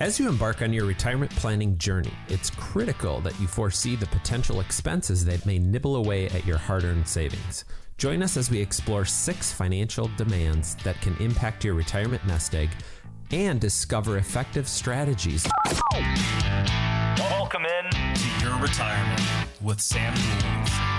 As you embark on your retirement planning journey, it's critical that you foresee the potential expenses that may nibble away at your hard earned savings. Join us as we explore six financial demands that can impact your retirement nest egg and discover effective strategies. Welcome in to your retirement with Sam Duell.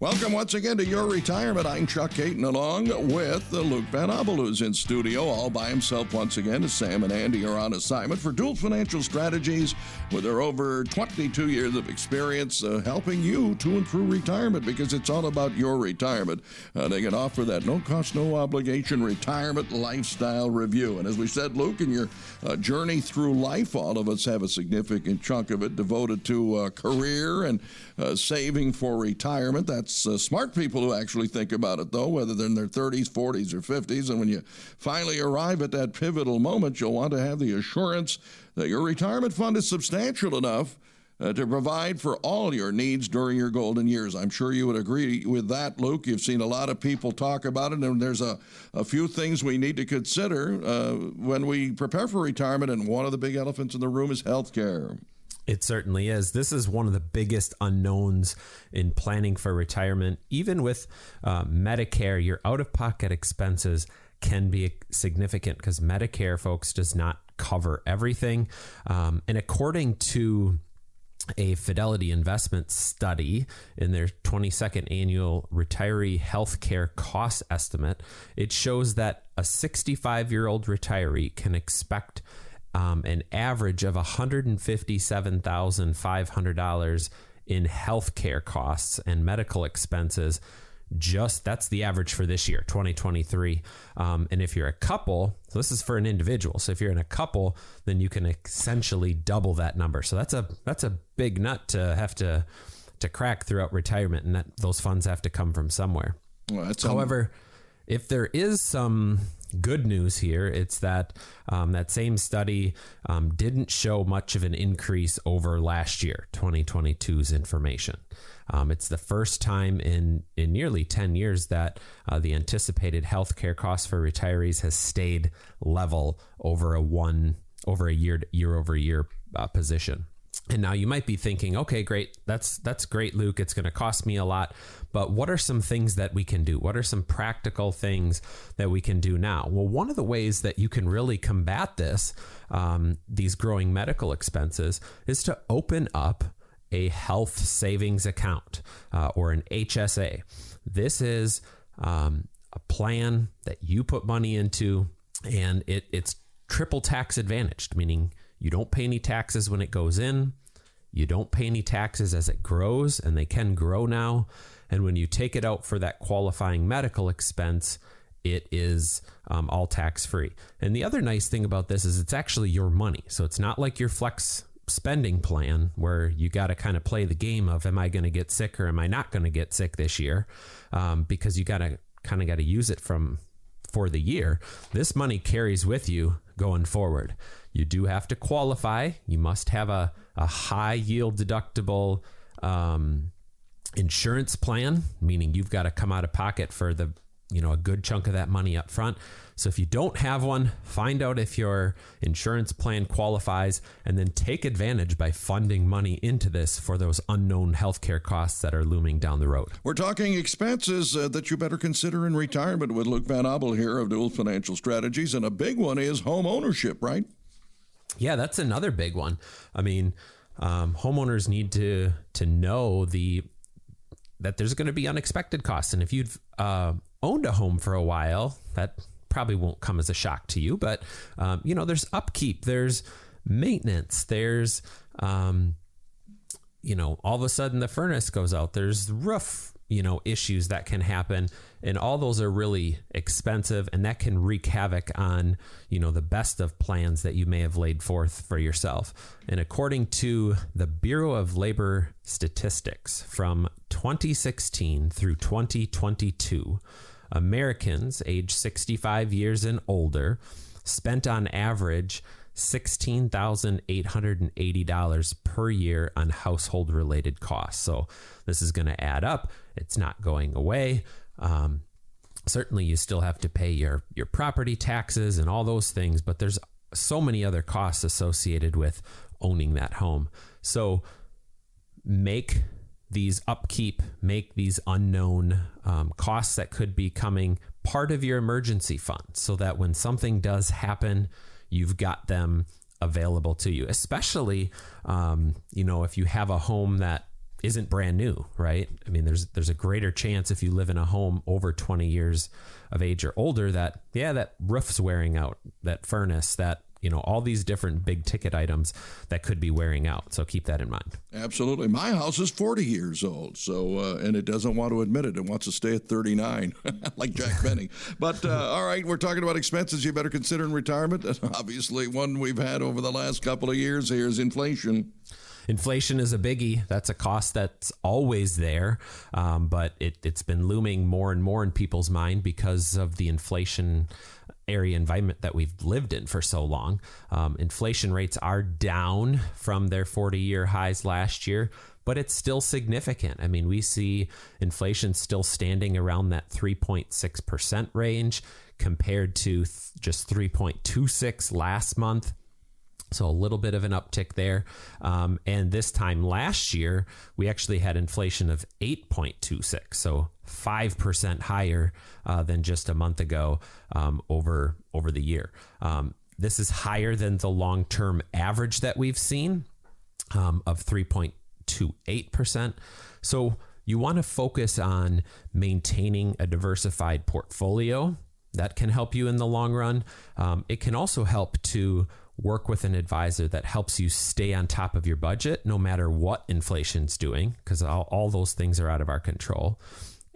Welcome once again to Your Retirement. I'm Chuck Caton along with Luke Van who's in studio all by himself once again. As Sam and Andy are on assignment for Duell Financial Strategies with their over 22 years of experience uh, helping you to and through retirement because it's all about your retirement. Uh, they can offer that no cost, no obligation retirement lifestyle review. And as we said, Luke, in your uh, journey through life, all of us have a significant chunk of it devoted to uh, career and uh, saving for retirement. That's it's uh, smart people who actually think about it, though, whether they're in their 30s, 40s, or 50s. And when you finally arrive at that pivotal moment, you'll want to have the assurance that your retirement fund is substantial enough uh, to provide for all your needs during your golden years. I'm sure you would agree with that, Luke. You've seen a lot of people talk about it, and there's a, a few things we need to consider uh, when we prepare for retirement, and one of the big elephants in the room is health care. It certainly is. This is one of the biggest unknowns in planning for retirement. Even with uh, Medicare, your out of pocket expenses can be significant because Medicare, folks, does not cover everything. Um, and according to a Fidelity Investment study in their 22nd annual retiree healthcare cost estimate, it shows that a 65 year old retiree can expect um, an average of $157,500 in healthcare costs and medical expenses. Just that's the average for this year, 2023. Um, and if you're a couple, so this is for an individual. So if you're in a couple, then you can essentially double that number. So that's a that's a big nut to have to to crack throughout retirement, and that those funds have to come from somewhere. Well, However, if there is some good news here. It's that um, that same study um, didn't show much of an increase over last year, 2022's information. Um, it's the first time in in nearly 10 years that uh, the anticipated healthcare costs for retirees has stayed level over a one over a year year over year uh, position. And now you might be thinking, okay, great. That's that's great, Luke. It's going to cost me a lot, but what are some things that we can do? What are some practical things that we can do now? Well, one of the ways that you can really combat this, um, these growing medical expenses, is to open up a health savings account uh, or an HSA. This is um, a plan that you put money into, and it, it's triple tax advantaged, meaning you don't pay any taxes when it goes in. You don't pay any taxes as it grows, and they can grow now. And when you take it out for that qualifying medical expense, it is um, all tax free. And the other nice thing about this is it's actually your money. So it's not like your flex spending plan where you got to kind of play the game of am I going to get sick or am I not going to get sick this year? Um, because you got to kind of got to use it from for the year. This money carries with you going forward. You do have to qualify. You must have a, a high yield deductible um, insurance plan, meaning you've got to come out of pocket for the you know a good chunk of that money up front. So if you don't have one, find out if your insurance plan qualifies and then take advantage by funding money into this for those unknown healthcare costs that are looming down the road. We're talking expenses uh, that you better consider in retirement with Luke Van Obel here of Duell Financial Strategies and a big one is home ownership, right? Yeah, that's another big one. I mean, um, homeowners need to to know the that there's going to be unexpected costs, and if you've uh, owned a home for a while, that probably won't come as a shock to you. But um, you know, there's upkeep, there's maintenance, there's um, you know, all of a sudden the furnace goes out. There's roof you know issues that can happen and all those are really expensive and that can wreak havoc on you know the best of plans that you may have laid forth for yourself and according to the bureau of labor statistics from 2016 through 2022 americans age 65 years and older spent on average $16,880 per year on household related costs. So this is going to add up. It's not going away. Um, certainly, you still have to pay your, your property taxes and all those things, but there's so many other costs associated with owning that home. So make these upkeep, make these unknown um, costs that could be coming part of your emergency fund so that when something does happen, you've got them available to you, especially, um, you know, if you have a home that isn't brand new, right? I mean, there's there's a greater chance if you live in a home over 20 years of age or older that yeah, that roof's wearing out, that furnace, that you know all these different big ticket items that could be wearing out. So keep that in mind. Absolutely. My house is 40 years old so uh, and it doesn't want to admit it. It wants to stay at 39 like jack benny. But uh, all right we're talking about expenses. You better consider in retirement. And obviously one we've had over the last couple of years here is inflation inflation is a biggie. That's a cost that's always there, um, but it, has been looming more and more in people's mind because of the inflation area environment that we've lived in for so long. Um, inflation rates are down from their 40 year highs last year, but it's still significant. I mean, we see inflation still standing around that 3.6% range compared to th- just 3.26 last month. So a little bit of an uptick there. Um, and this time last year, we actually had inflation of 8.26. So 5% higher uh, than just a month ago um, over, over the year. Um, this is higher than the long term average that we've seen um, of 3.28%. So you want to focus on maintaining a diversified portfolio. That can help you in the long run. Um, it can also help to work with an advisor that helps you stay on top of your budget no matter what inflation's doing, because all, all those things are out of our control.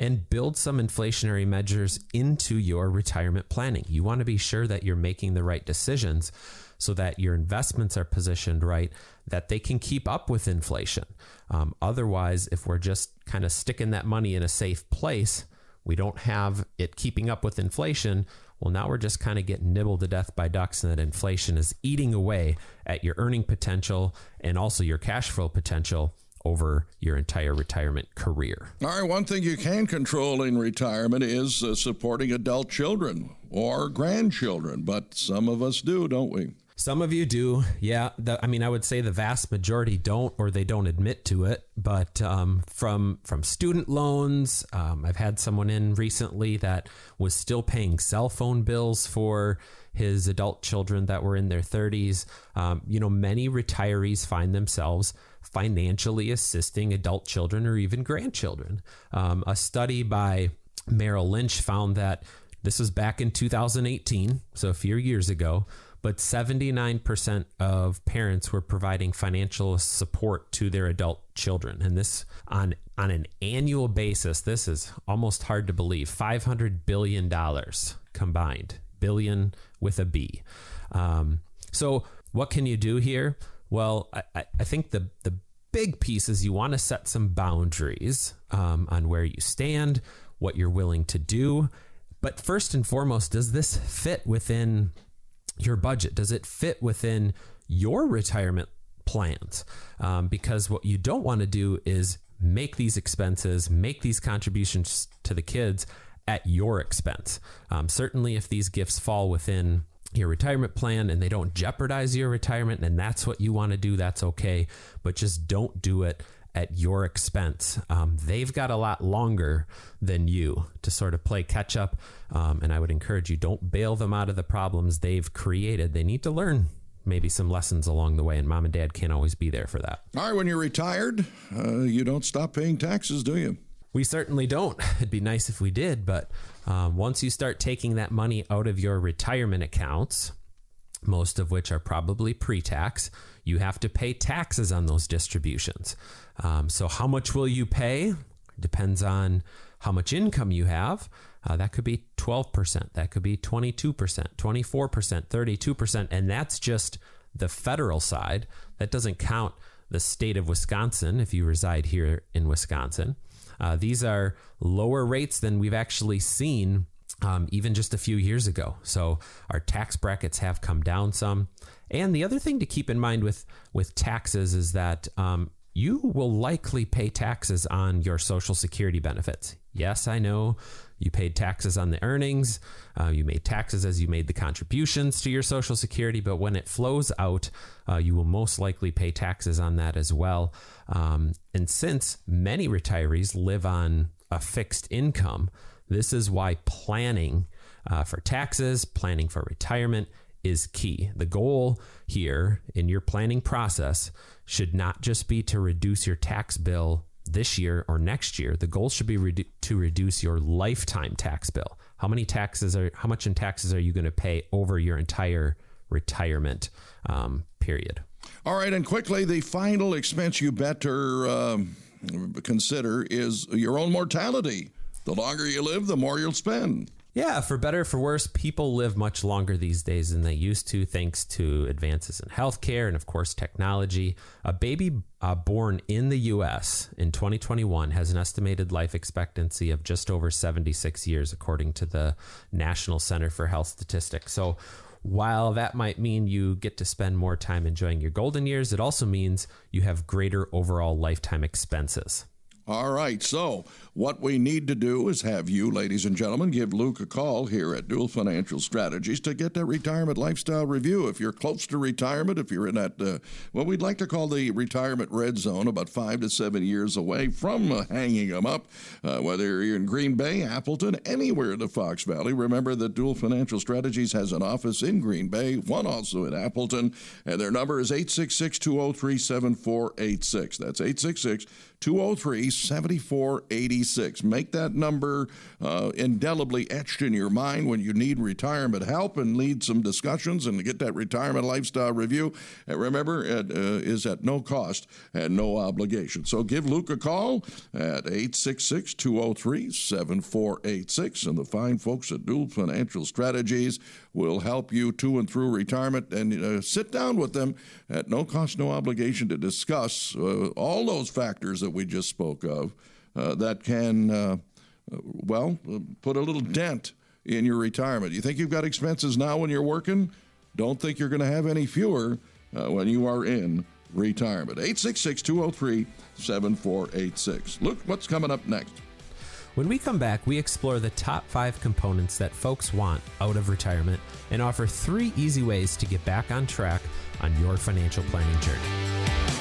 And build some inflationary measures into your retirement planning. You want to be sure that you're making the right decisions so that your investments are positioned right, that they can keep up with inflation. Um, otherwise, if we're just kind of sticking that money in a safe place, we don't have it keeping up with inflation, well, now we're just kind of getting nibbled to death by ducks, and that inflation is eating away at your earning potential and also your cash flow potential over your entire retirement career. All right, one thing you can control in retirement is uh, supporting adult children or grandchildren, but some of us do, don't we? Some of you do, yeah. The, I mean, I would say the vast majority don't, or they don't admit to it. But um, from from student loans, um, I've had someone in recently that was still paying cell phone bills for his adult children that were in their 30s. Um, you know, many retirees find themselves financially assisting adult children or even grandchildren. Um, a study by Merrill Lynch found that this was back in 2018, so a few years ago but 79% of parents were providing financial support to their adult children. And this on on an annual basis this is almost hard to believe 500 billion dollars combined billion with a b. Um, so what can you do here? Well i, I think the the big piece is you want to set some boundaries um, on where you stand what you're willing to do. But first and foremost does this fit within your budget? Does it fit within your retirement plans? Um, because what you don't want to do is make these expenses, make these contributions to the kids at your expense. Um, certainly, if these gifts fall within your retirement plan and they don't jeopardize your retirement, and that's what you want to do, that's okay. But just don't do it at your expense. Um, they've got a lot longer than you to sort of play catch up. Um, and I would encourage you don't bail them out of the problems they've created. They need to learn maybe some lessons along the way, and mom and dad can't always be there for that. All right, when you're retired, uh, you don't stop paying taxes, do you? We certainly don't. It'd be nice if we did, but um, once you start taking that money out of your retirement accounts, most of which are probably pre tax, you have to pay taxes on those distributions. Um, so, how much will you pay? Depends on how much income you have. Uh, that could be 12%, that could be 22%, 24%, 32%. And that's just the federal side. That doesn't count the state of Wisconsin if you reside here in Wisconsin. Uh, these are lower rates than we've actually seen um, even just a few years ago. So our tax brackets have come down some. And the other thing to keep in mind with with taxes is that um, you will likely pay taxes on your Social Security benefits. Yes, I know you paid taxes on the earnings, uh, you made taxes as you made the contributions to your Social Security, but when it flows out, uh, you will most likely pay taxes on that as well. Um, and since many retirees live on a fixed income, this is why planning uh, for taxes, planning for retirement is key. The goal here in your planning process should not just be to reduce your tax bill this year or next year. The goal should be redu- to reduce your lifetime tax bill. How many taxes are how much in taxes are you going to pay over your entire retirement um, period? All right, and quickly, the final expense you better um, consider is your own mortality. The longer you live, the more you'll spend. Yeah, for better for worse, people live much longer these days than they used to, thanks to advances in healthcare and, of course, technology. A baby uh, born in the U.S. in 2021 has an estimated life expectancy of just over 76 years, according to the National Center for Health Statistics. So, while that might mean you get to spend more time enjoying your golden years, it also means you have greater overall lifetime expenses. All right, so what we need to do is have you, ladies and gentlemen, give Luke a call here at Duell Financial Strategies to get that retirement lifestyle review. If you're close to retirement, if you're in that, uh, what we'd like to call the retirement red zone, about five to seven years away from uh, hanging them up, uh, whether you're in Green Bay, Appleton, anywhere in the Fox Valley, remember that Duell Financial Strategies has an office in Green Bay, one also in Appleton, and their number is 866 203 7486. That's 866 203 7486. Make that number uh, indelibly etched in your mind when you need retirement help and lead some discussions and get that retirement lifestyle review. And remember, it uh, is at no cost and no obligation. So give Luke a call at 866 203 7486. And the fine folks at Duell Financial Strategies will help you to and through retirement and uh, sit down with them at no cost, no obligation to discuss uh, all those factors that we just spoke of that can, uh, well, put a little dent in your retirement. You think you've got expenses now when you're working? Don't think you're going to have any fewer uh, when you are in retirement. 866 203 7486. Look what's coming up next. When we come back, we explore the top five components that folks want out of retirement and offer three easy ways to get back on track on your financial planning journey.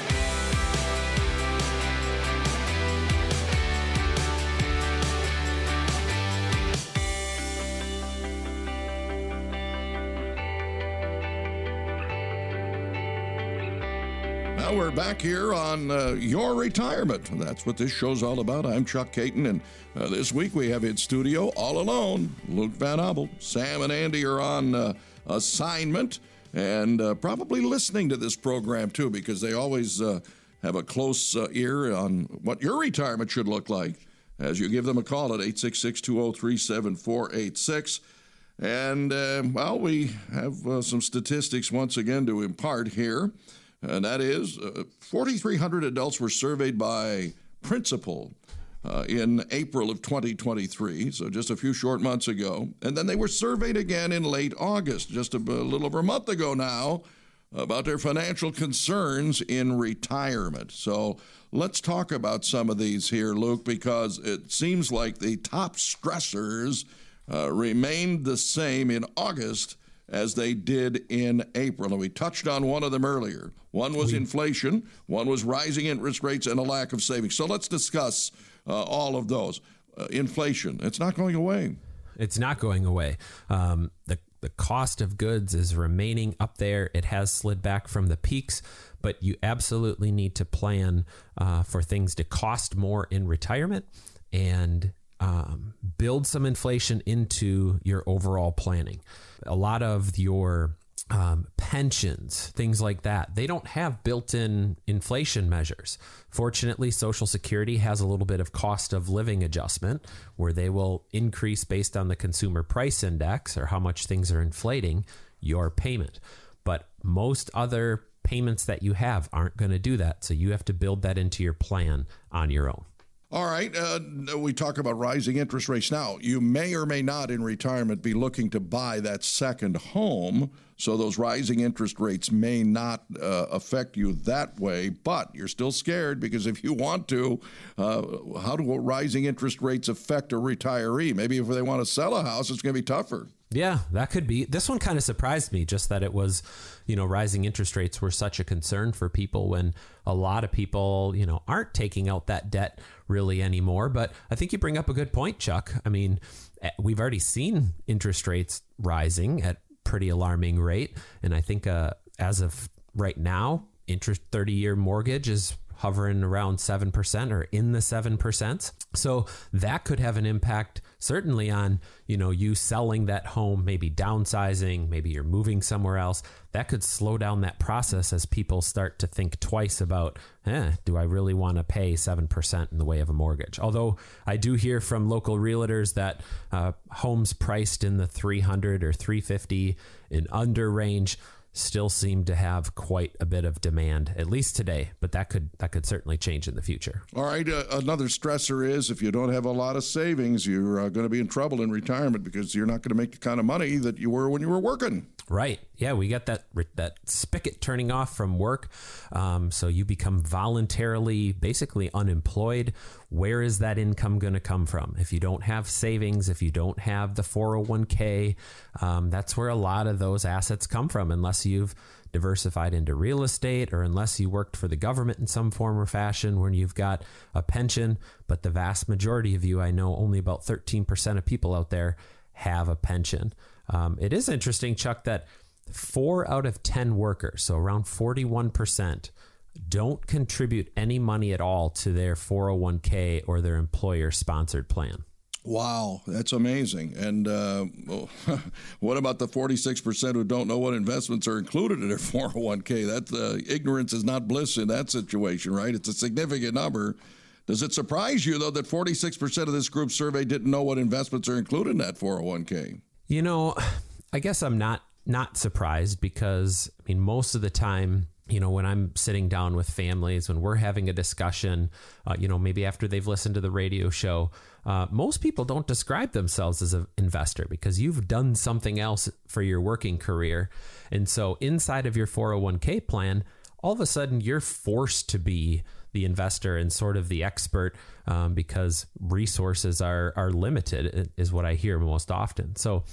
Well, we're back here on uh, Your Retirement. That's what this show's all about. I'm Chuck Caton, and uh, this week we have in studio all alone Luke Van Obel. Sam and Andy are on uh, assignment and uh, probably listening to this program too because they always uh, have a close uh, ear on what your retirement should look like as you give them a call at 866 203 7486. And, well, we have some statistics once again to impart here and that is uh, 4,300 adults were surveyed by Principal uh, in April of 2023, so just a few short months ago. And then they were surveyed again in late August, just a, a little over a month ago now, about their financial concerns in retirement. So let's talk about some of these here, Luke, because it seems like the top stressors uh, remained the same in August as they did in April. And we touched on one of them earlier. One was inflation, one was rising interest rates, and a lack of savings. So let's discuss uh, all of those. Uh, inflation, it's not going away. It's not going away. Um, the the cost of goods is remaining up there. It has slid back from the peaks, but you absolutely need to plan uh, for things to cost more in retirement and um, build some inflation into your overall planning. A lot of your um, pensions, things like that, they don't have built in inflation measures. Fortunately, Social Security has a little bit of cost of living adjustment where they will increase based on the consumer price index or how much things are inflating your payment. But most other payments that you have aren't going to do that. So you have to build that into your plan on your own. All right. Uh, we talk about rising interest rates now. You may or may not in retirement be looking to buy that second home. So those rising interest rates may not uh, affect you that way, but you're still scared because if you want to, uh, how do rising interest rates affect a retiree? Maybe if they want to sell a house, it's going to be tougher. Yeah, that could be. This one kind of surprised me just that it was, you know, rising interest rates were such a concern for people when a lot of people, you know, aren't taking out that debt really anymore. But I think you bring up a good point, Chuck. I mean, eh, we've already seen interest rates rising at pretty alarming rate, and I think uh, as of right now, interest 30 year mortgage is hovering around 7% or in the 7%. So that could have an impact certainly on, you know, you selling that home, maybe downsizing, maybe you're moving somewhere else. That could slow down that process as people start to think twice about, eh, do I really want to pay 7% in the way of a mortgage? Although I do hear from local realtors that uh, homes priced in the 300 or 350 in under range still seem to have quite a bit of demand, at least today. But that could that could certainly change in the future. All right. Uh, another stressor is if you don't have a lot of savings, you're uh, going to be in trouble in retirement because you're not going to make the kind of money that you were when you were working. Right. Yeah, we got that that spigot turning off from work, um, so you become voluntarily, basically unemployed. Where is that income going to come from? If you don't have savings, if you don't have the four hundred oh one k, um, that's where a lot of those assets come from. Unless you've diversified into real estate or unless you worked for the government in some form or fashion when you've got a pension. But the vast majority of you, I know, only about thirteen percent of people out there have a pension. Um, it is interesting, Chuck, that four out of 10 workers, so around 41%, don't contribute any money at all to their 401k or their employer sponsored plan. Wow, that's amazing. And uh, what about the 46% who don't know what investments are included in their 401k? That uh, ignorance is not bliss in that situation, right? It's a significant number. Does it surprise you, though, that 46% of this group survey didn't know what investments are included in that 401k? You know, I guess I'm not not surprised because I mean most of the time you know, when I'm sitting down with families, when we're having a discussion, uh, you know, maybe after they've listened to the radio show, uh, most people don't describe themselves as an investor because you've done something else for your working career. And so inside of your 401k plan, all of a sudden you're forced to be the investor and sort of the expert um, because resources are are limited is what I hear most often. So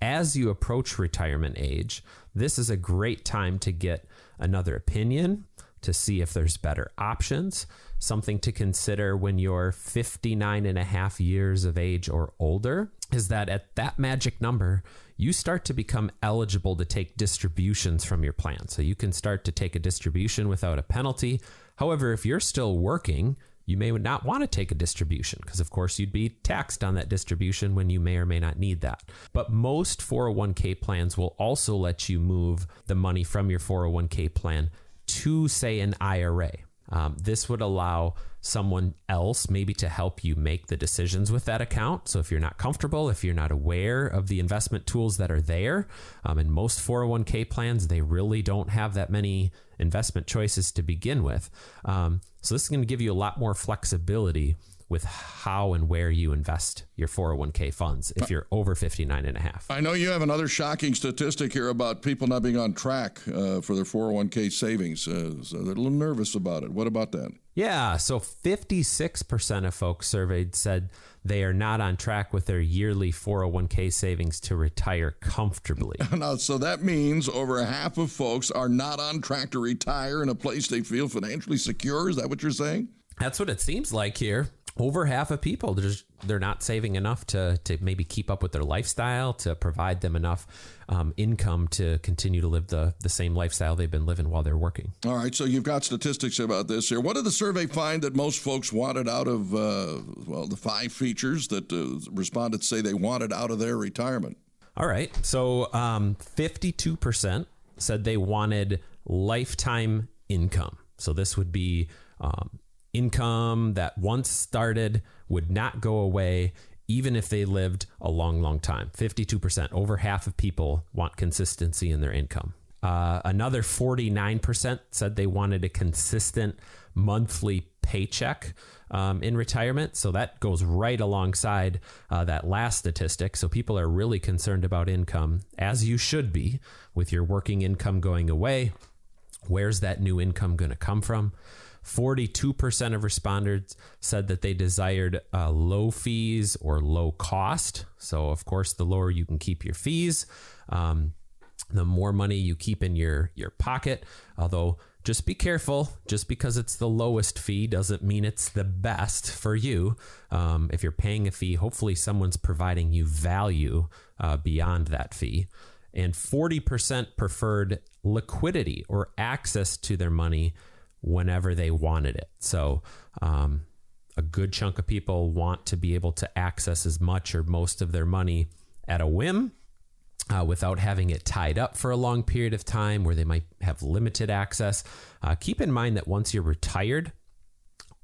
as you approach retirement age, this is a great time to get another opinion to see if there's better options. Something to consider when you're 59 and a half years of age or older is that at that magic number, you start to become eligible to take distributions from your plan. So you can start to take a distribution without a penalty. However, if you're still working, you may not want to take a distribution because, of course, you'd be taxed on that distribution when you may or may not need that. But most 401k plans will also let you move the money from your 401k plan to, say, an IRA. Um, this would allow someone else maybe to help you make the decisions with that account. So if you're not comfortable, if you're not aware of the investment tools that are there, um, in most 401k plans, they really don't have that many investment choices to begin with. Um, so this is going to give you a lot more flexibility with how and where you invest your 401k funds if you're over 59 and a half. I know you have another shocking statistic here about people not being on track uh, for their 401k savings. Uh, so they're a little nervous about it. What about that? Yeah, so 56% of folks surveyed said they are not on track with their yearly 401k savings to retire comfortably. now, so that means over half of folks are not on track to retire in a place they feel financially secure. Is that what you're saying? That's what it seems like here over half of people they're just, they're not saving enough to to maybe keep up with their lifestyle to provide them enough um, income to continue to live the the same lifestyle they've been living while they're working. All right, so you've got statistics about this here. What did the survey find that most folks wanted out of uh, well the five features that uh, respondents say they wanted out of their retirement? All right, so um, fifty-two percent said they wanted lifetime income. So this would be um, income that once started would not go away even if they lived a long, long time. 52%, over half of people want consistency in their income. Uh, another 49% said they wanted a consistent monthly paycheck um, in retirement. So that goes right alongside uh, that last statistic. So people are really concerned about income, as you should be, with your working income going away. Where's that new income going to come from? 42% of respondents said that they desired uh, low fees or low cost. So, of course, the lower you can keep your fees, um, the more money you keep in your, your pocket. Although, just be careful. Just because it's the lowest fee doesn't mean it's the best for you. Um, if you're paying a fee, hopefully someone's providing you value uh, beyond that fee. And 40% preferred liquidity or access to their money whenever they wanted it. So, um, a good chunk of people want to be able to access as much or most of their money at a whim uh, without having it tied up for a long period of time where they might have limited access. Uh, keep in mind that once you're retired,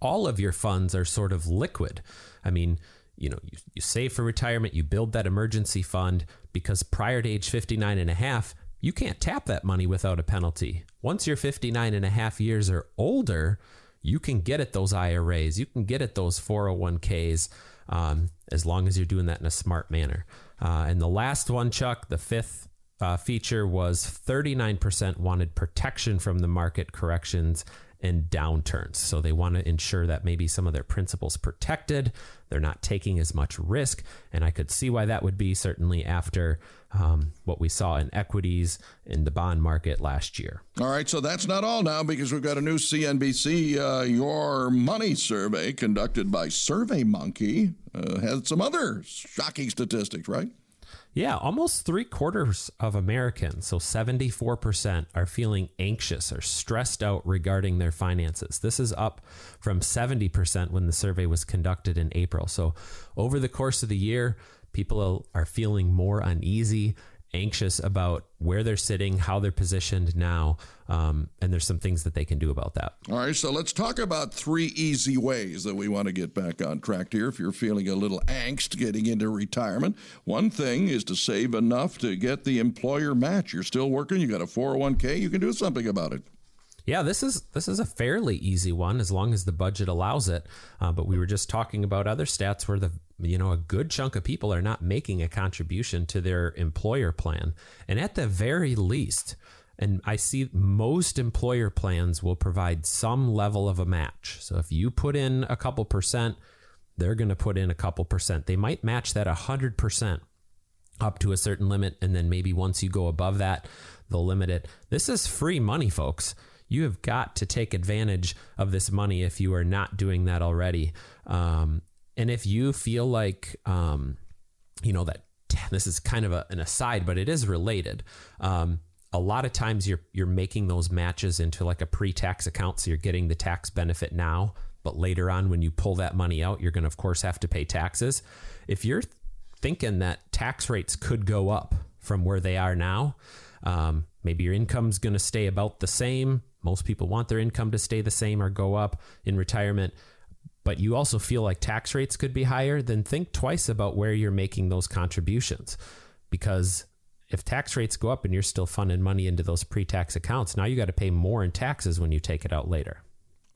all of your funds are sort of liquid. I mean, you know, you, you save for retirement, you build that emergency fund because prior to age 59 and a half, you can't tap that money without a penalty. Once you're 59 and a half years or older, you can get at those IRAs, you can get at those 401ks um, as long as you're doing that in a smart manner. Uh, and the last one, Chuck, the fifth uh, feature was 39% wanted protection from the market corrections and downturns. So they want to ensure that maybe some of their principals protected. They're not taking as much risk. And I could see why that would be certainly after um, what we saw in equities in the bond market last year. All right, so that's not all now because we've got a new CNBC uh, Your Money survey conducted by SurveyMonkey. Uh, has some other shocking statistics, right? Yeah, almost three quarters of Americans, so 74%, are feeling anxious or stressed out regarding their finances. This is up from 70% when the survey was conducted in April. So, over the course of the year, people are feeling more uneasy anxious about where they're sitting, how they're positioned now, um, and there's some things that they can do about that. All right, so let's talk about three easy ways that we want to get back on track here. If you're feeling a little angst getting into retirement, one thing is to save enough to get the employer match. You're still working, you got a 401k, you can do something about it. Yeah, this is this is a fairly easy one as long as the budget allows it. Uh, but we were just talking about other stats where the you know a good chunk of people are not making a contribution to their employer plan, and at the very least, and I see most employer plans will provide some level of a match. So if you put in a couple percent, they're going to put in a couple percent. They might match that a hundred percent up to a certain limit, and then maybe once you go above that, they'll limit it. This is free money, folks you have got to take advantage of this money if you are not doing that already. Um, and if you feel like, um, you know, that this is kind of a, an aside, but it is related. Um, a lot of times you're you're making those matches into like a pre-tax account, so you're getting the tax benefit now, but later on when you pull that money out, you're going to of course have to pay taxes. If you're thinking that tax rates could go up from where they are now, um, maybe your income's going to stay about the same, most people want their income to stay the same or go up in retirement, but you also feel like tax rates could be higher, then think twice about where you're making those contributions. Because if tax rates go up and you're still funding money into those pre tax accounts, now you got to pay more in taxes when you take it out later.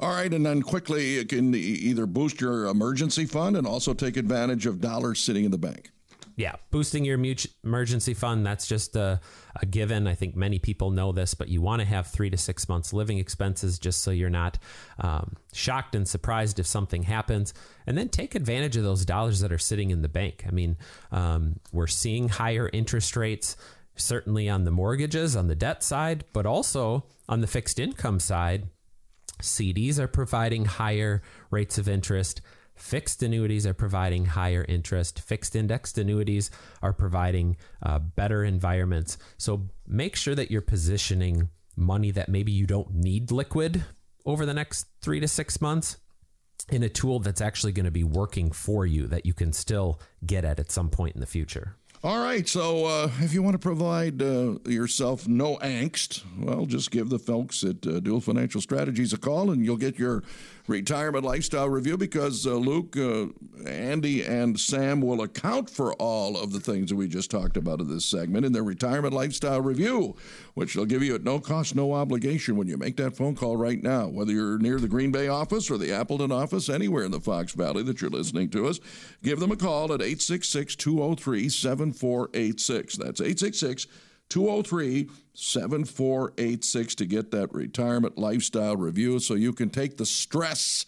All right, and then quickly, it can either boost your emergency fund and also take advantage of dollars sitting in the bank yeah, boosting your emergency fund, that's just a, a, given. I think many people know this, but you want to have three to six months living expenses just so you're not um, shocked and surprised if something happens. And then take advantage of those dollars that are sitting in the bank. I mean, um, we're seeing higher interest rates, certainly on the mortgages, on the debt side, but also on the fixed income side. CDs are providing higher rates of interest. Fixed annuities are providing higher interest. Fixed indexed annuities are providing uh, better environments. So make sure that you're positioning money that maybe you don't need liquid over the next three to six months in a tool that's actually going to be working for you that you can still get at at some point in the future. All right, so uh, if you want to provide uh, yourself no angst, well, just give the folks at uh, Duell Financial Strategies a call and you'll get your retirement lifestyle review because uh, Luke, uh, Andy, and Sam will account for all of the things that we just talked about in this segment in their retirement lifestyle review, which they'll give you at no cost, no obligation when you make that phone call right now. Whether you're near the Green Bay office or the Appleton office, anywhere in the Fox Valley that you're listening to us, give them a call at 866 203 7486. That's 866 203 7486 to get that retirement lifestyle review so you can take the stress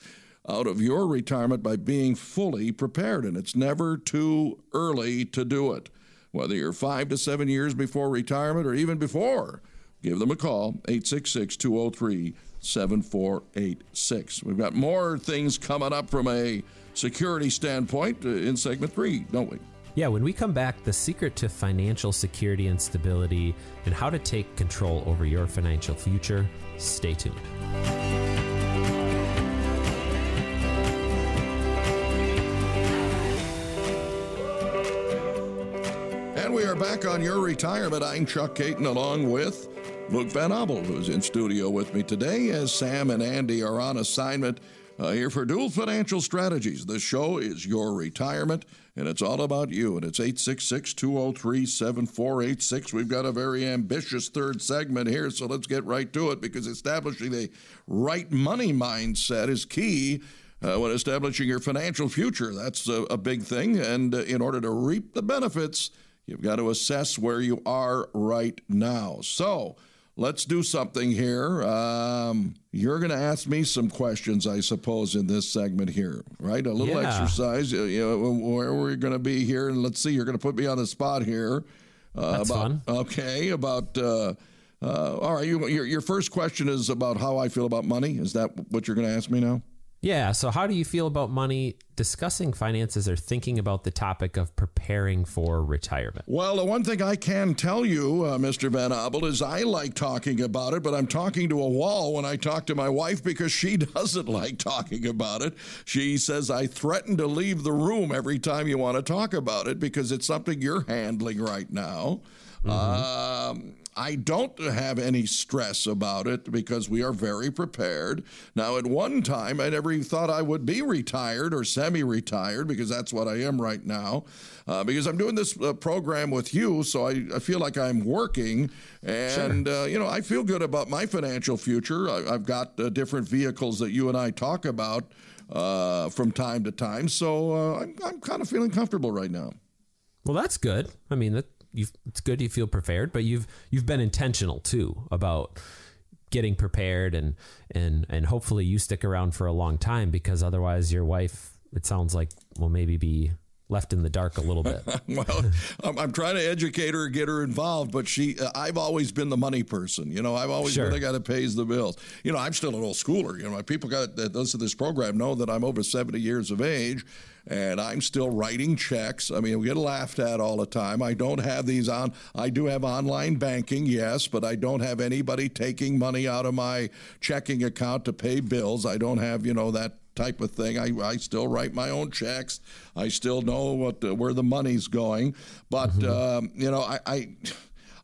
out of your retirement by being fully prepared. And it's never too early to do it. Whether you're five to seven years before retirement or even before, give them a call 866 203 7486. We've got more things coming up from a security standpoint uh, in segment three, don't we? Yeah, when we come back, the secret to financial security and stability and how to take control over your financial future. Stay tuned. And we are back on your retirement. I'm Chuck Caton along with Luke Van Obel, who's in studio with me today as Sam and Andy are on assignment uh, here for Duell Financial Strategies. This show is your retirement, and it's all about you. And it's 866 203 7486. We've got a very ambitious third segment here, so let's get right to it because establishing a right money mindset is key. Uh, when establishing your financial future, that's a, a big thing. And uh, in order to reap the benefits, you've got to assess where you are right now. So, let's do something here. Um, you're going to ask me some questions, I suppose, in this segment here, right? A little Yeah. exercise. You know, where we're going to be here, and let's see. You're going to put me on the spot here. Uh, That's about, fun. Okay, about. Uh, uh, all right, you, your your first question is about how I feel about money. Is that what you're going to ask me now? Yeah, so how do you feel about money, discussing finances, or thinking about the topic of preparing for retirement? Well, the one thing I can tell you, uh, Mr. Van Abel, is I like talking about it, but I'm talking to a wall when I talk to my wife because she doesn't like talking about it. She says I threaten to leave the room every time you want to talk about it because it's something you're handling right now. Um, I don't have any stress about it because we are very prepared. Now, at one time, I never even thought I would be retired or semi retired because that's what I am right now. Uh, because I'm doing this uh, program with you, so I, I feel like I'm working. And, uh, you know, I feel good about my financial future. I, I've got uh, different vehicles that you and I talk about uh, from time to time. So uh, I'm, I'm kind of feeling comfortable right now. Well, that's good. I mean, that you it's good you feel prepared, but you've you've been intentional too about getting prepared and and and hopefully you stick around for a long time because otherwise your wife it sounds like will maybe be left in the dark a little bit. well, I'm, I'm trying to educate her, get her involved, but she, uh, I've always been the money person. You know, I've always Sure. been the guy that pays the bills. You know, I'm still an old schooler. You know, my people got that listen to this program know that I'm over 70 years of age, and I'm still writing checks. I mean, we get laughed at all the time. I don't have these on. I do have online banking, yes, but I don't have anybody taking money out of my checking account to pay bills. I don't have, you know, that type of thing. I, I still write my own checks. I still know what uh, where the money's going. But um, you know, I, I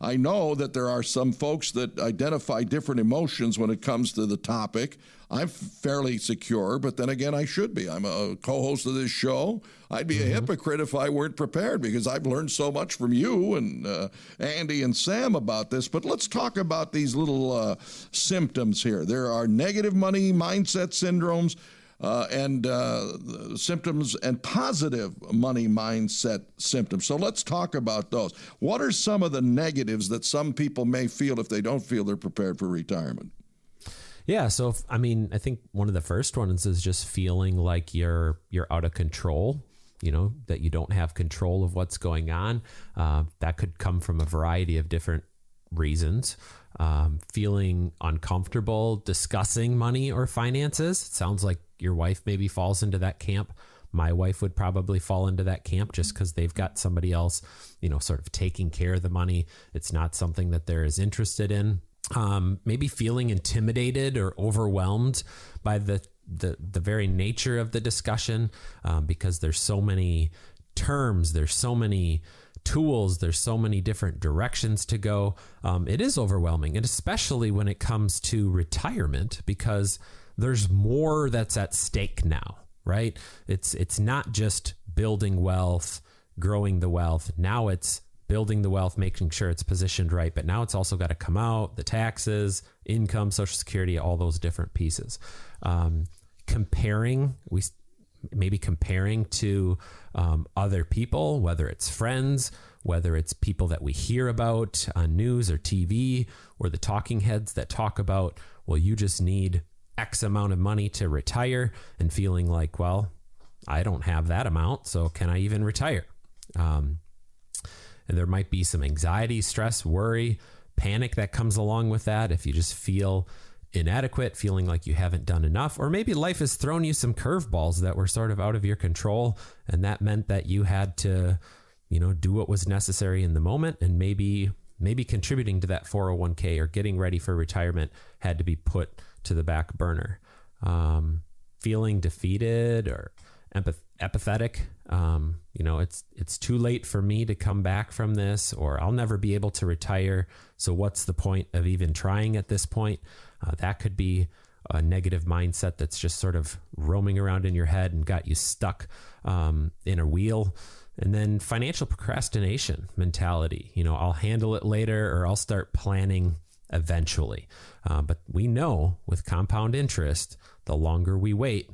I know that there are some folks that identify different emotions when it comes to the topic. I'm fairly secure, but then again, I should be. I'm a co-host of this show. I'd be a hypocrite if I weren't prepared because I've learned so much from you and uh, Andy and Sam about this. But let's talk about these little uh, symptoms here. There are negative money mindset syndromes uh, and uh, symptoms and positive money mindset symptoms. So let's talk about those. What are some of the negatives that some people may feel if they don't feel they're prepared for retirement? Yeah, so if, I mean, I think one of the first ones is just feeling like you're you're out of control. You know that you don't have control of what's going on. Uh, that could come from a variety of different reasons. Um, feeling uncomfortable discussing money or finances. It sounds like your wife maybe falls into that camp. My wife would probably fall into that camp just because they've got somebody else, you know, sort of taking care of the money. It's not something that they're as interested in um, maybe feeling intimidated or overwhelmed by the the, the very nature of the discussion um, because there's so many terms, there's so many tools, there's so many different directions to go. Um, it is overwhelming, and especially when it comes to retirement because there's more that's at stake now, right? It's it's not just building wealth, growing the wealth. Now it's building the wealth, making sure it's positioned right, but now it's also got to come out, the taxes, income, social security, all those different pieces. Um, comparing, we maybe comparing to um, other people, whether it's friends, whether it's people that we hear about on news or TV, or the talking heads that talk about, well, you just need X amount of money to retire, and feeling like, well, I don't have that amount, so can I even retire? Um, and there might be some anxiety, stress, worry, panic that comes along with that. If you just feel inadequate, feeling like you haven't done enough, or maybe life has thrown you some curveballs that were sort of out of your control, and that meant that you had to, you know, do what was necessary in the moment, and maybe maybe contributing to that 401k or getting ready for retirement had to be put to the back burner. Um, feeling defeated or empath- apathetic. Um, you know, it's it's too late for me to come back from this, or I'll never be able to retire. So what's the point of even trying at this point? Uh, that could be a negative mindset that's just sort of roaming around in your head and got you stuck um, in a wheel. And then financial procrastination mentality. You know, I'll handle it later, or I'll start planning eventually. Uh, but we know with compound interest, the longer we wait,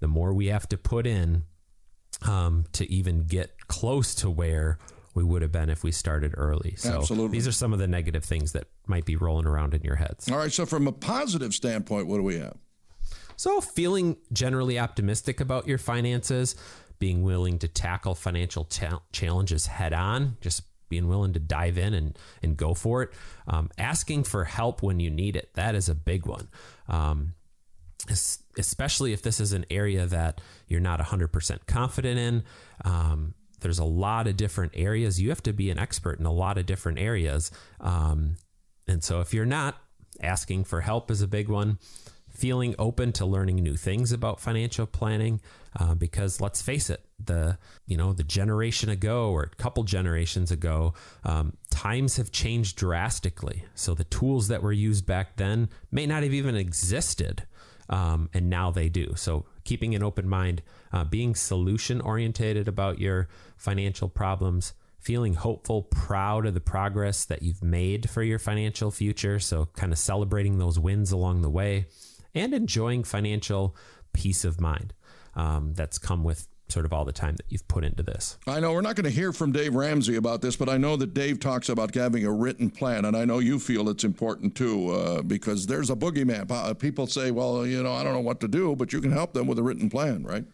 the more we have to put in um, to even get close to where we would have been if we started early. So Absolutely. these are some of the negative things that might be rolling around in your heads. All right. So, from a positive standpoint, what do we have? So feeling generally optimistic about your finances, being willing to tackle financial ta- challenges head on, just being willing to dive in and, and go for it. Um, asking for help when you need it. That is a big one. Um, especially if this is an area that you're not 100% confident in. Um, there's a lot of different areas. You have to be an expert in a lot of different areas. Um, and so if you're not, asking for help is a big one. Feeling open to learning new things about financial planning, uh, because let's face it, the you know the generation ago or a couple generations ago, um, times have changed drastically. So the tools that were used back then may not have even existed um, and now they do. So keeping an open mind, uh, being solution orientated about your financial problems, feeling hopeful, proud of the progress that you've made for your financial future. So kind of celebrating those wins along the way, and enjoying financial peace of mind um, that's come with sort of all the time that you've put into this. I know we're not going to hear from Dave Ramsey about this, but I know that Dave talks about having a written plan, and I know you feel it's important too uh, because there's a boogeyman. Uh, people say, well, you know, I don't know what to do, but you can help them with a written plan, right?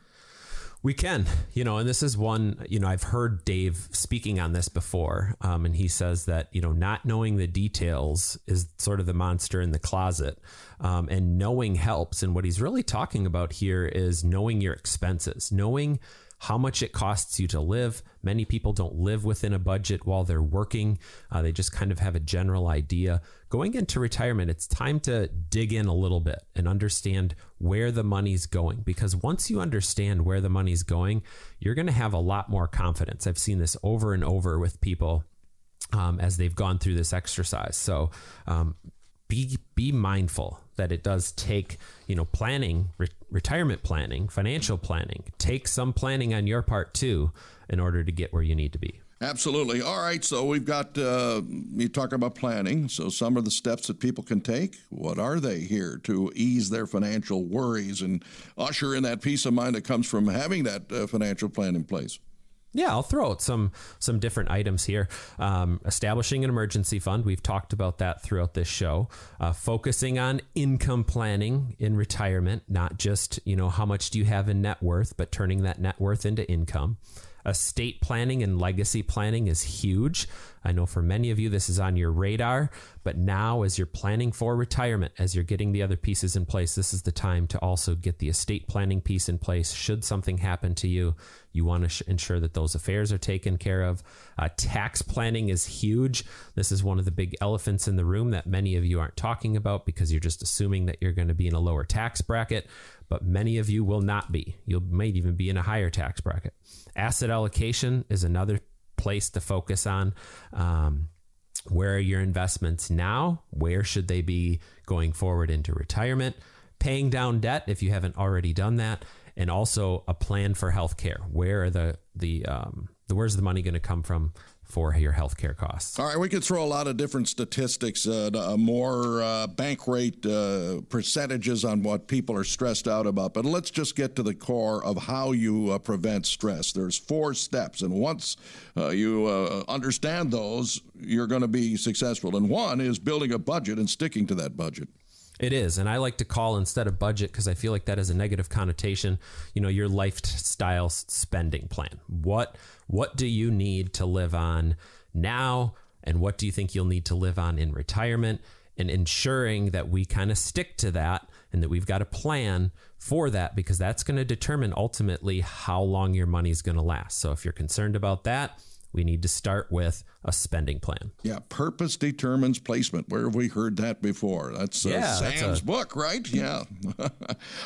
We can, you know, and this is one, you know, I've heard Dave speaking on this before, um, and he says that, you know, not knowing the details is sort of the monster in the closet, um, and knowing helps. And what he's really talking about here is knowing your expenses, knowing how much it costs you to live. Many people don't live within a budget while they're working. Uh, they just kind of have a general idea. Going into retirement, it's time to dig in a little bit and understand where the money's going. Because once you understand where the money's going, you're going to have a lot more confidence. I've seen this over and over with people um, as they've gone through this exercise. So, um, be be mindful that it does take you know planning re- retirement planning financial planning take some planning on your part too in order to get where you need to be Absolutely. All right. So we've got, uh, you talk about planning. So some of the steps that people can take, what are they here to ease their financial worries and usher in that peace of mind that comes from having that uh, financial plan in place? Yeah, I'll throw out some some different items here. Um, establishing an emergency fund. We've talked about that throughout this show. Uh, focusing on income planning in retirement, not just you know how much do you have in net worth, but turning that net worth into income. Estate planning and legacy planning is huge. I know for many of you this is on your radar, but now as you're planning for retirement, as you're getting the other pieces in place, this is the time to also get the estate planning piece in place. Should something happen to you, you want to sh- ensure that those affairs are taken care of. Uh, tax planning is huge. This is one of the big elephants in the room that many of you aren't talking about because you're just assuming that you're going to be in a lower tax bracket but many of you will not be. You might even be in a higher tax bracket. Asset allocation is another place to focus on. Um, where are your investments now? Where should they be going forward into retirement? paying down debt if you haven't already done that, and also a plan for healthcare. Where are the the um, the where's the money going to come from for your healthcare costs. All right, we could throw a lot of different statistics, uh, uh, more uh, Bankrate uh, percentages on what people are stressed out about, but let's just get to the core of how you uh, prevent stress. There's four steps, and once uh, you understand those, you're going to be successful. And one is building a budget and sticking to that budget. It is. And I like to call instead of budget because I feel like that has a negative connotation, you know, your lifestyle spending plan. What what do you need to live on now and what do you think you'll need to live on in retirement and ensuring that we kind of stick to that and that we've got a plan for that because that's going to determine ultimately how long your money is going to last. So if you're concerned about that, we need to start with a spending plan. Yeah, purpose determines placement. Where have we heard that before? That's uh, yeah, Sam's that's a... book, right? Yeah.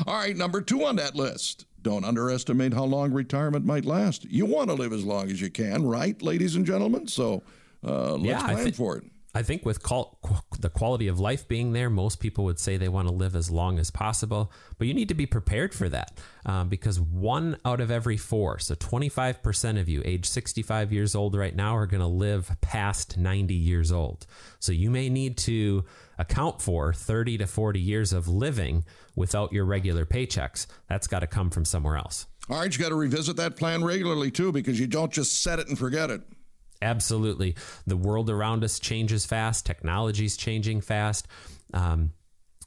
All right, number two on that list. Don't underestimate how long retirement might last. You want to live as long as you can, right, ladies and gentlemen? So uh, let's yeah, plan for it. I think with call, the quality of life being there, most people would say they want to live as long as possible. But you need to be prepared for that um, because one out of every four, so 25% of you age 65 years old right now, are going to live past 90 years old. So you may need to account for 30 to 40 years of living without your regular paychecks. That's got to come from somewhere else. All right, you got to revisit that plan regularly too because you don't just set it and forget it. Absolutely. The world around us changes fast, technology's changing fast. Um,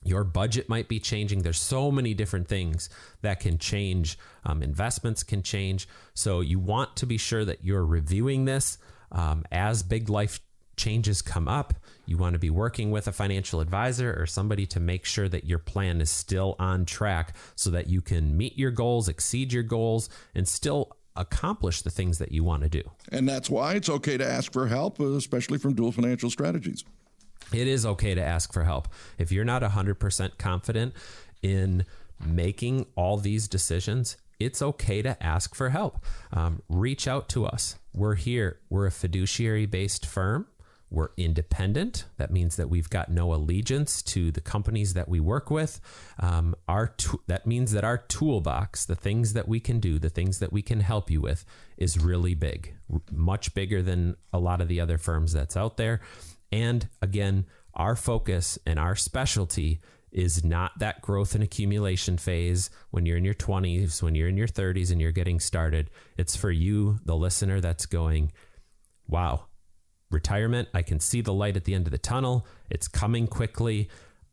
your budget might be changing. There's so many different things that can change. Um, investments can change. So you want to be sure that you're reviewing this um, as big life changes come up. You want to be working with a financial advisor or somebody to make sure that your plan is still on track so that you can meet your goals, exceed your goals, and still accomplish the things that you want to do. And that's why it's okay to ask for help, especially from Duell Financial Strategies. It is okay to ask for help. If you're not 100% confident in making all these decisions, it's okay to ask for help. Um, reach out to us. We're here. We're a fiduciary based firm. We're independent. That means that we've got no allegiance to the companies that we work with. Um, our that means that our toolbox, the things that we can do, the things that we can help you with, is really big, much bigger than a lot of the other firms that's out there. And again, our focus and our specialty is not that growth and accumulation phase when you're in your 20s, when you're in your 30s and you're getting started. It's for you, the listener, that's going, wow, retirement. I can see the light at the end of the tunnel. It's coming quickly.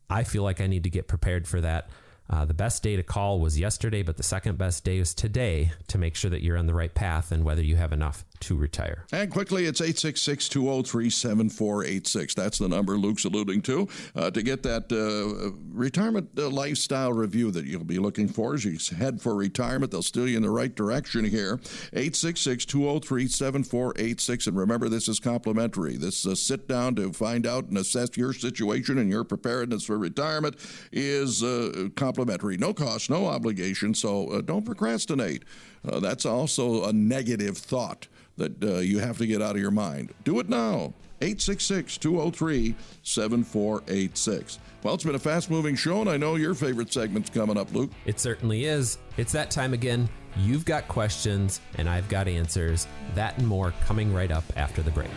I feel like I need to get prepared for that. Uh, the best day to call was yesterday, but the second best day is today to make sure that you're on the right path and whether you have enough to retire. And quickly, it's 866 203 7486. That's the number Luke's alluding to. Uh, to get that uh, retirement uh, lifestyle review that you'll be looking for as you head for retirement, they'll steer you in the right direction here. 866 203 7486. And remember, this is complimentary. This sit down to find out and assess your situation and your preparedness for retirement is uh, complimentary. No cost, no obligation. So uh, don't procrastinate. That's also a negative thought that uh, you have to get out of your mind. Do it now. 866 203 7486. Well, it's been a fast moving show, and I know your favorite segment's coming up, Luke. It certainly is. It's that time again. You've got questions, and I've got answers. That and more coming right up after the break.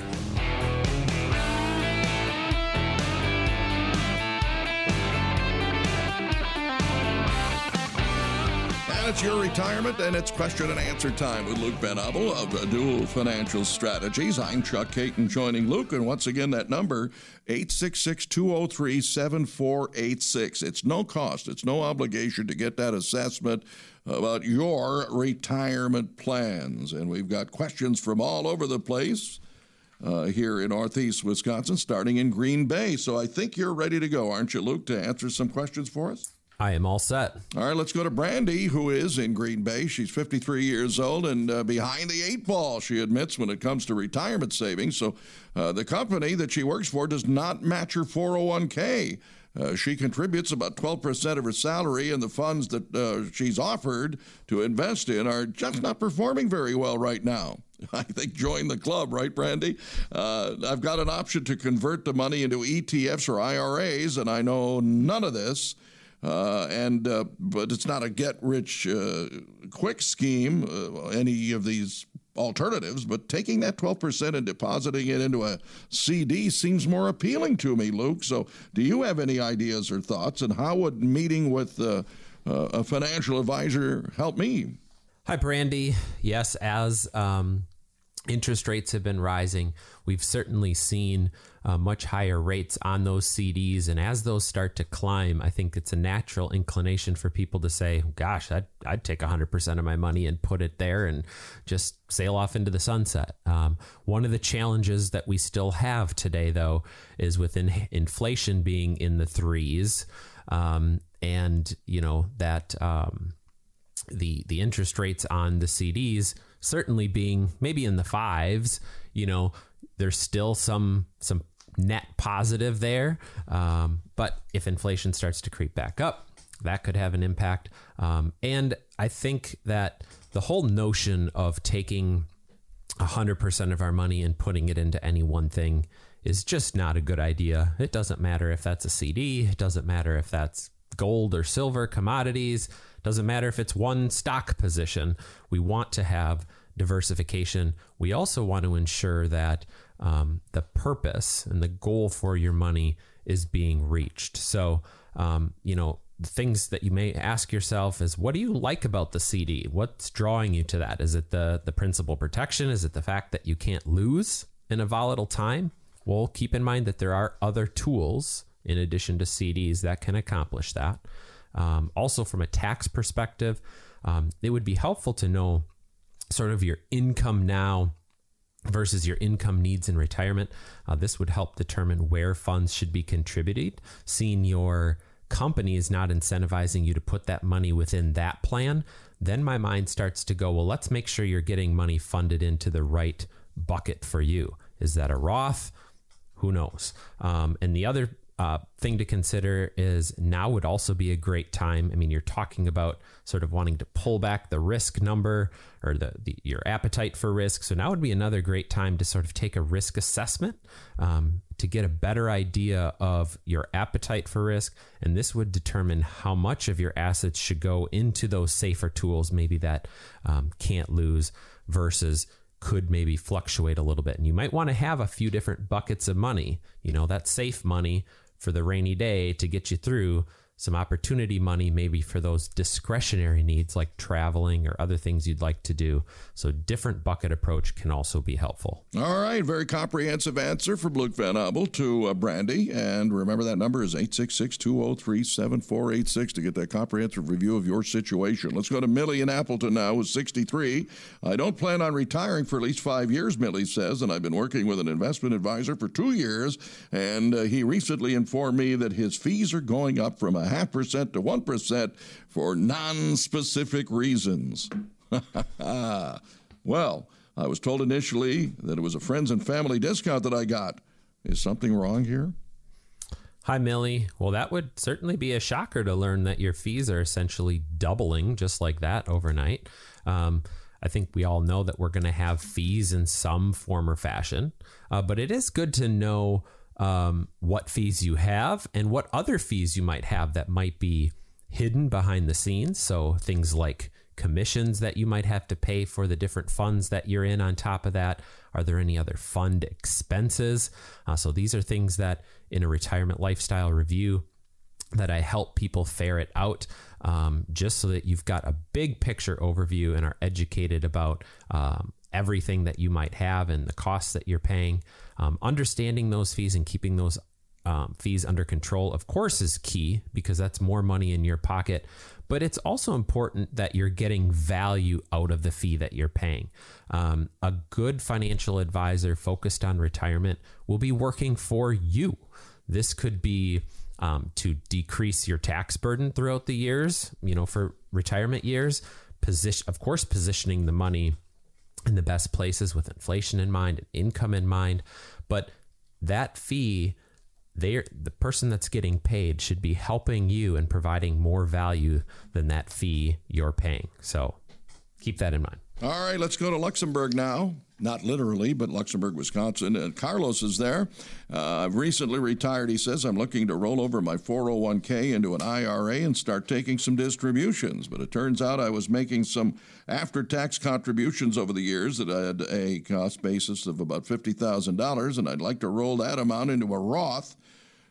It's your retirement and it's question and answer time with Luke Benabel of Duell Financial Strategies. I'm Chuck Caton joining Luke, and once again, that number 866 203 7486. It's no cost, it's no obligation to get that assessment about your retirement plans. And we've got questions from all over the place. Uh, here in Northeast Wisconsin, starting in Green Bay. So I think you're ready to go, aren't you, Luke, to answer some questions for us? I am all set. All right, let's go to Brandy, who is in Green Bay. She's 53 years old and uh, behind the eight ball, she admits, when it comes to retirement savings. So uh, the company that she works for does not match her 401k. Uh, she contributes about 12% of her salary, and the funds that uh, she's offered to invest in are just not performing very well right now. I think join the club, right, Brandy? Uh, I've got an option to convert the money into ETFs or IRAs, and I know none of this. Uh, and uh, but it's not a get rich uh, quick scheme. Uh, any of these alternatives, but taking that 12% and depositing it into a CD seems more appealing to me, Luke. So, do you have any ideas or thoughts, and how would meeting with uh, a financial advisor help me? Hi, Brandy. Yes, as um, interest rates have been rising, we've certainly seen uh, much higher rates on those CDs. And as those start to climb, I think it's a natural inclination for people to say, gosh, I'd, I'd take 100% of my money and put it there and just sail off into the sunset. Um, one of the challenges that we still have today, though, is with in- inflation being in the threes. Um, and, you know, that. Um, the the interest rates on the CDs certainly being maybe in the fives, you know, there's still some some net positive there. Um, but if inflation starts to creep back up, that could have an impact. Um, and I think that the whole notion of taking 100% of our money and putting it into any one thing is just not a good idea. It doesn't matter if that's a CD, it doesn't matter if that's gold or silver, commodities, doesn't matter if it's one stock position. We want to have diversification. We also want to ensure that um, the purpose and the goal for your money is being reached. So, um, you know, things that you may ask yourself is what do you like about the CD? What's drawing you to that? Is it the the principal protection? Is it the fact that you can't lose in a volatile time? Well, keep in mind that there are other tools in addition to CDs that can accomplish that. Um, also, from a tax perspective, um, it would be helpful to know sort of your income now versus your income needs in retirement. Uh, this would help determine where funds should be contributed. Seeing your company is not incentivizing you to put that money within that plan, then my mind starts to go, well, let's make sure you're getting money funded into the right bucket for you. Is that a Roth? Who knows? Um, and the other uh, thing to consider is now would also be a great time. I mean, you're talking about sort of wanting to pull back the risk number or the, the your appetite for risk. So now would be another great time to sort of take a risk assessment um, to get a better idea of your appetite for risk, and this would determine how much of your assets should go into those safer tools, maybe that um, can't lose versus could maybe fluctuate a little bit. And you might want to have a few different buckets of money. You know, that safe money for the rainy day to get you through some opportunity money maybe for those discretionary needs like traveling or other things you'd like to do. So different bucket approach can also be helpful. All right, very comprehensive answer from Luke Van Abel to uh, Brandy. And remember that number is 866-203-7486 to get that comprehensive review of your situation. Let's go to Millie in Appleton now who's 63. I don't plan on retiring for at least five years, Millie says, and I've been working with an investment advisor for two years, and uh, he recently informed me that his fees are going up from a half percent to 1% for non specific reasons. well, I was told initially that it was a friends and family discount that I got. Is something wrong here? Hi, Millie. Well, that would certainly be a shocker to learn that your fees are essentially doubling just like that overnight. Um, I think we all know that we're going to have fees in some form or fashion, uh, but it is good to know um, what fees you have and what other fees you might have that might be hidden behind the scenes. So things like commissions that you might have to pay for the different funds that you're in on top of that. Are there any other fund expenses? Uh, so these are things that in a retirement lifestyle review that I help people ferret out um, just so that you've got a big picture overview and are educated about um, everything that you might have and the costs that you're paying. Um, understanding those fees and keeping those um, fees under control, of course, is key because that's more money in your pocket. But it's also important that you're getting value out of the fee that you're paying. Um, a good financial advisor focused on retirement will be working for you. This could be um, to decrease your tax burden throughout the years, you know, for retirement years. Position, of course, positioning the money in the best places with inflation in mind and income in mind. But that fee, they the person that's getting paid should be helping you and providing more value than that fee you're paying. So keep that in mind. All right, let's go to Luxembourg now. Not literally, but Luxembourg, Wisconsin. And Carlos is there. Uh, I've recently retired, he says. I'm looking to roll over my 401k into an IRA and start taking some distributions. But it turns out I was making some after tax contributions over the years that had a cost basis of about $50,000, and I'd like to roll that amount into a Roth.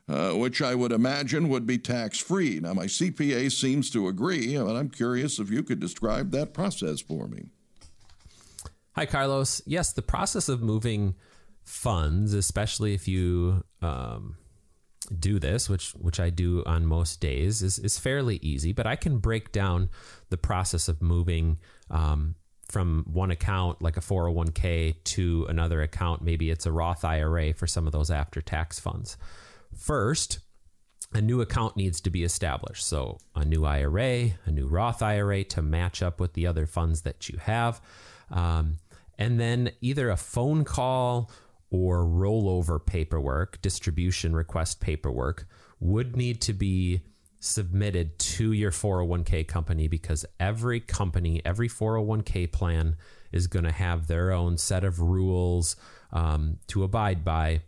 Uh, which I would imagine would be tax free. Now, my CPA seems to agree, and I'm curious if you could describe that process for me. Hi, Carlos. Yes, the process of moving funds, especially if you um, do this, which which I do on most days, is is fairly easy. But I can break down the process of moving um, from one account, like a 401k, to another account. Maybe it's a Roth IRA for some of those after tax funds. First, a new account needs to be established. So, a new IRA, a new Roth IRA to match up with the other funds that you have. Um, and then either a phone call or rollover paperwork, distribution request paperwork, would need to be submitted to your 401k company because every company, every 401k plan is going to have their own set of rules um, to abide by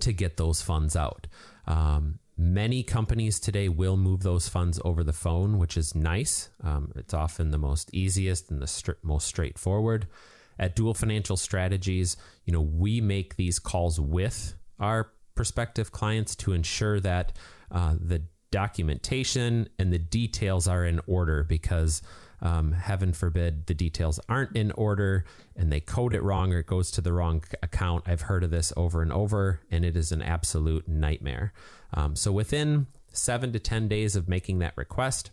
to get those funds out. Um, many companies today will move those funds over the phone, which is nice. Um, it's often the most easiest and the st- most straightforward at Duell Financial Strategies, you know, we make these calls with our prospective clients to ensure that uh, the documentation and the details are in order because um, heaven forbid the details aren't in order and they code it wrong or it goes to the wrong account. I've heard of this over and over, and it is an absolute nightmare. Um, so within seven to 10 days of making that request,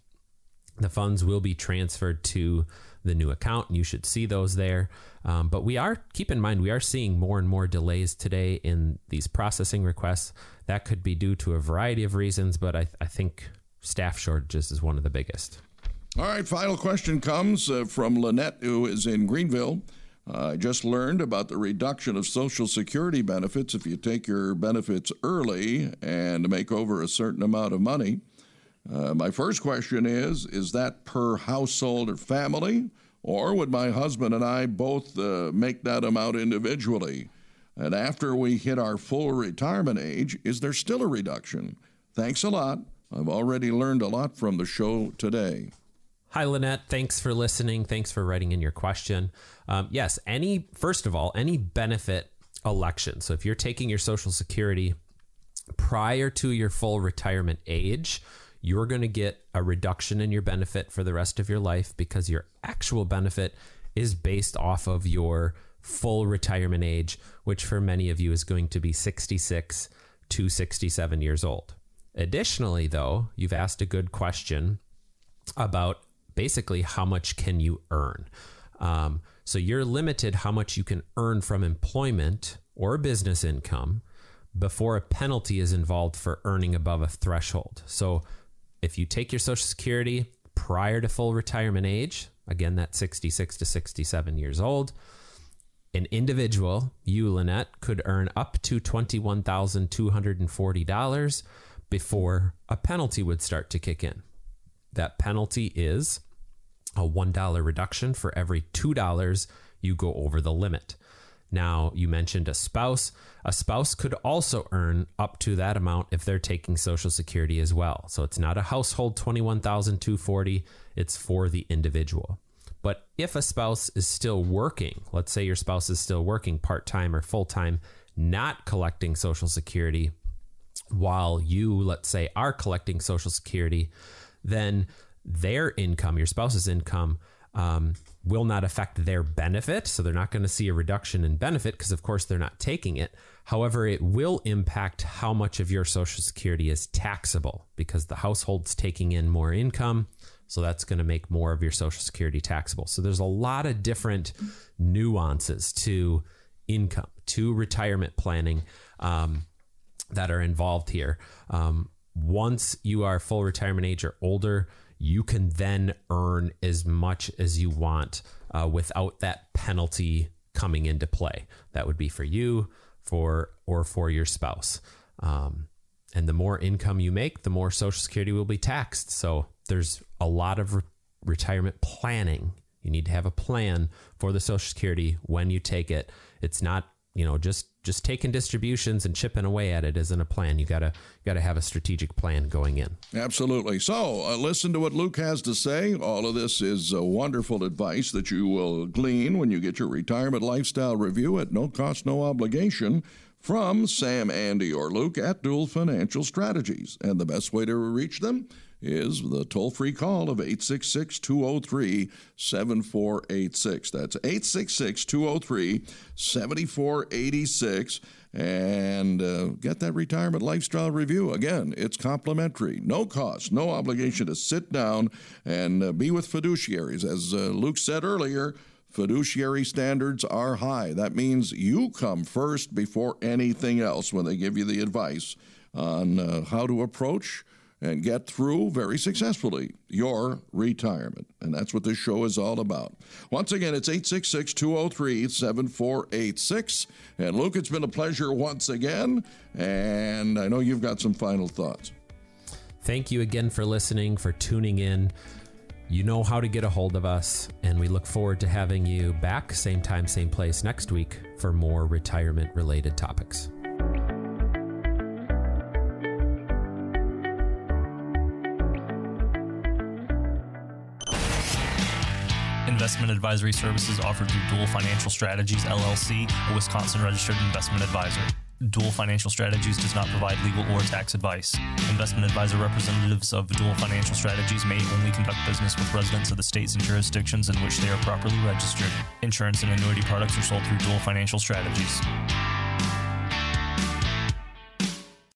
the funds will be transferred to the new account, and you should see those there. Um, but we are, keep in mind, we are seeing more and more delays today in these processing requests. That could be due to a variety of reasons, but I, I think staff shortages is one of the biggest. All right, final question comes uh, from Lynette, who is in Greenville. I just learned about the reduction of Social Security benefits if you take your benefits early and make over a certain amount of money. Uh, my first question is Is that per household or family? Or would my husband and I both uh, make that amount individually? And after we hit our full retirement age, is there still a reduction? Thanks a lot. I've already learned a lot from the show today. Hi, Lynette. Thanks for listening. Thanks for writing in your question. Um, yes, any, first of all, any benefit election. So if you're taking your Social Security prior to your full retirement age, you're going to get a reduction in your benefit for the rest of your life because your actual benefit is based off of your full retirement age, which for many of you is going to be 66 to 67 years old. Additionally, though, you've asked a good question about basically how much can you earn. Um, so you're limited how much you can earn from employment or business income before a penalty is involved for earning above a threshold. So if you take your Social Security prior to full retirement age, again, that's 66 to 67 years old, an individual, you, Lynette, could earn up to $21,240 before a penalty would start to kick in. That penalty is a $1 reduction for every $2 you go over the limit. Now, you mentioned a spouse. A spouse could also earn up to that amount if they're taking Social Security as well. So it's not a household 21,240, it's for the individual. But if a spouse is still working, let's say your spouse is still working part-time or full-time, not collecting Social Security while you, let's say, are collecting Social Security, then their income, your spouse's income, um, will not affect their benefit. So they're not going to see a reduction in benefit because, of course, they're not taking it. However, it will impact how much of your Social Security is taxable because the household's taking in more income. So that's going to make more of your Social Security taxable. So there's a lot of different nuances to income, to retirement planning um, that are involved here. Um, once you are full retirement age or older, you can then earn as much as you want uh, without that penalty coming into play. That would be for you, for or for your spouse. Um, and the more income you make, the more Social Security will be taxed. So there's a lot of re- retirement planning You need to have a plan for the Social Security when you take it. It's not, you know, just just taking distributions and chipping away at it isn't a plan. You gotta gotta have a strategic plan going in. Absolutely. So uh, listen to what Luke has to say. All of this is uh, wonderful advice that you will glean when you get your retirement lifestyle review at no cost, no obligation from Sam, Andy, or Luke at Duell Financial Strategies. And the best way to reach them is the toll free call of 866 203 7486. That's 866 203 7486. And uh, get that retirement lifestyle review. Again, it's complimentary, no cost, no obligation to sit down and uh, be with fiduciaries. As uh, Luke said earlier, fiduciary standards are high. That means you come first before anything else when they give you the advice on uh, how to approach and get through very successfully your retirement. And that's what this show is all about. Once again, it's 866 203 7486. And Luke, it's been a pleasure once again. And I know you've got some final thoughts. Thank you again for listening, for tuning in. You know how to get a hold of us, and we look forward to having you back, same time, same place next week for more retirement related topics. Investment advisory services offered through Duell Financial Strategies LLC, a Wisconsin registered investment advisor. Duell Financial Strategies does not provide legal or tax advice. Investment advisor representatives of Duell Financial Strategies may only conduct business with residents of the states and jurisdictions in which they are properly registered. Insurance and annuity products are sold through Duell Financial Strategies.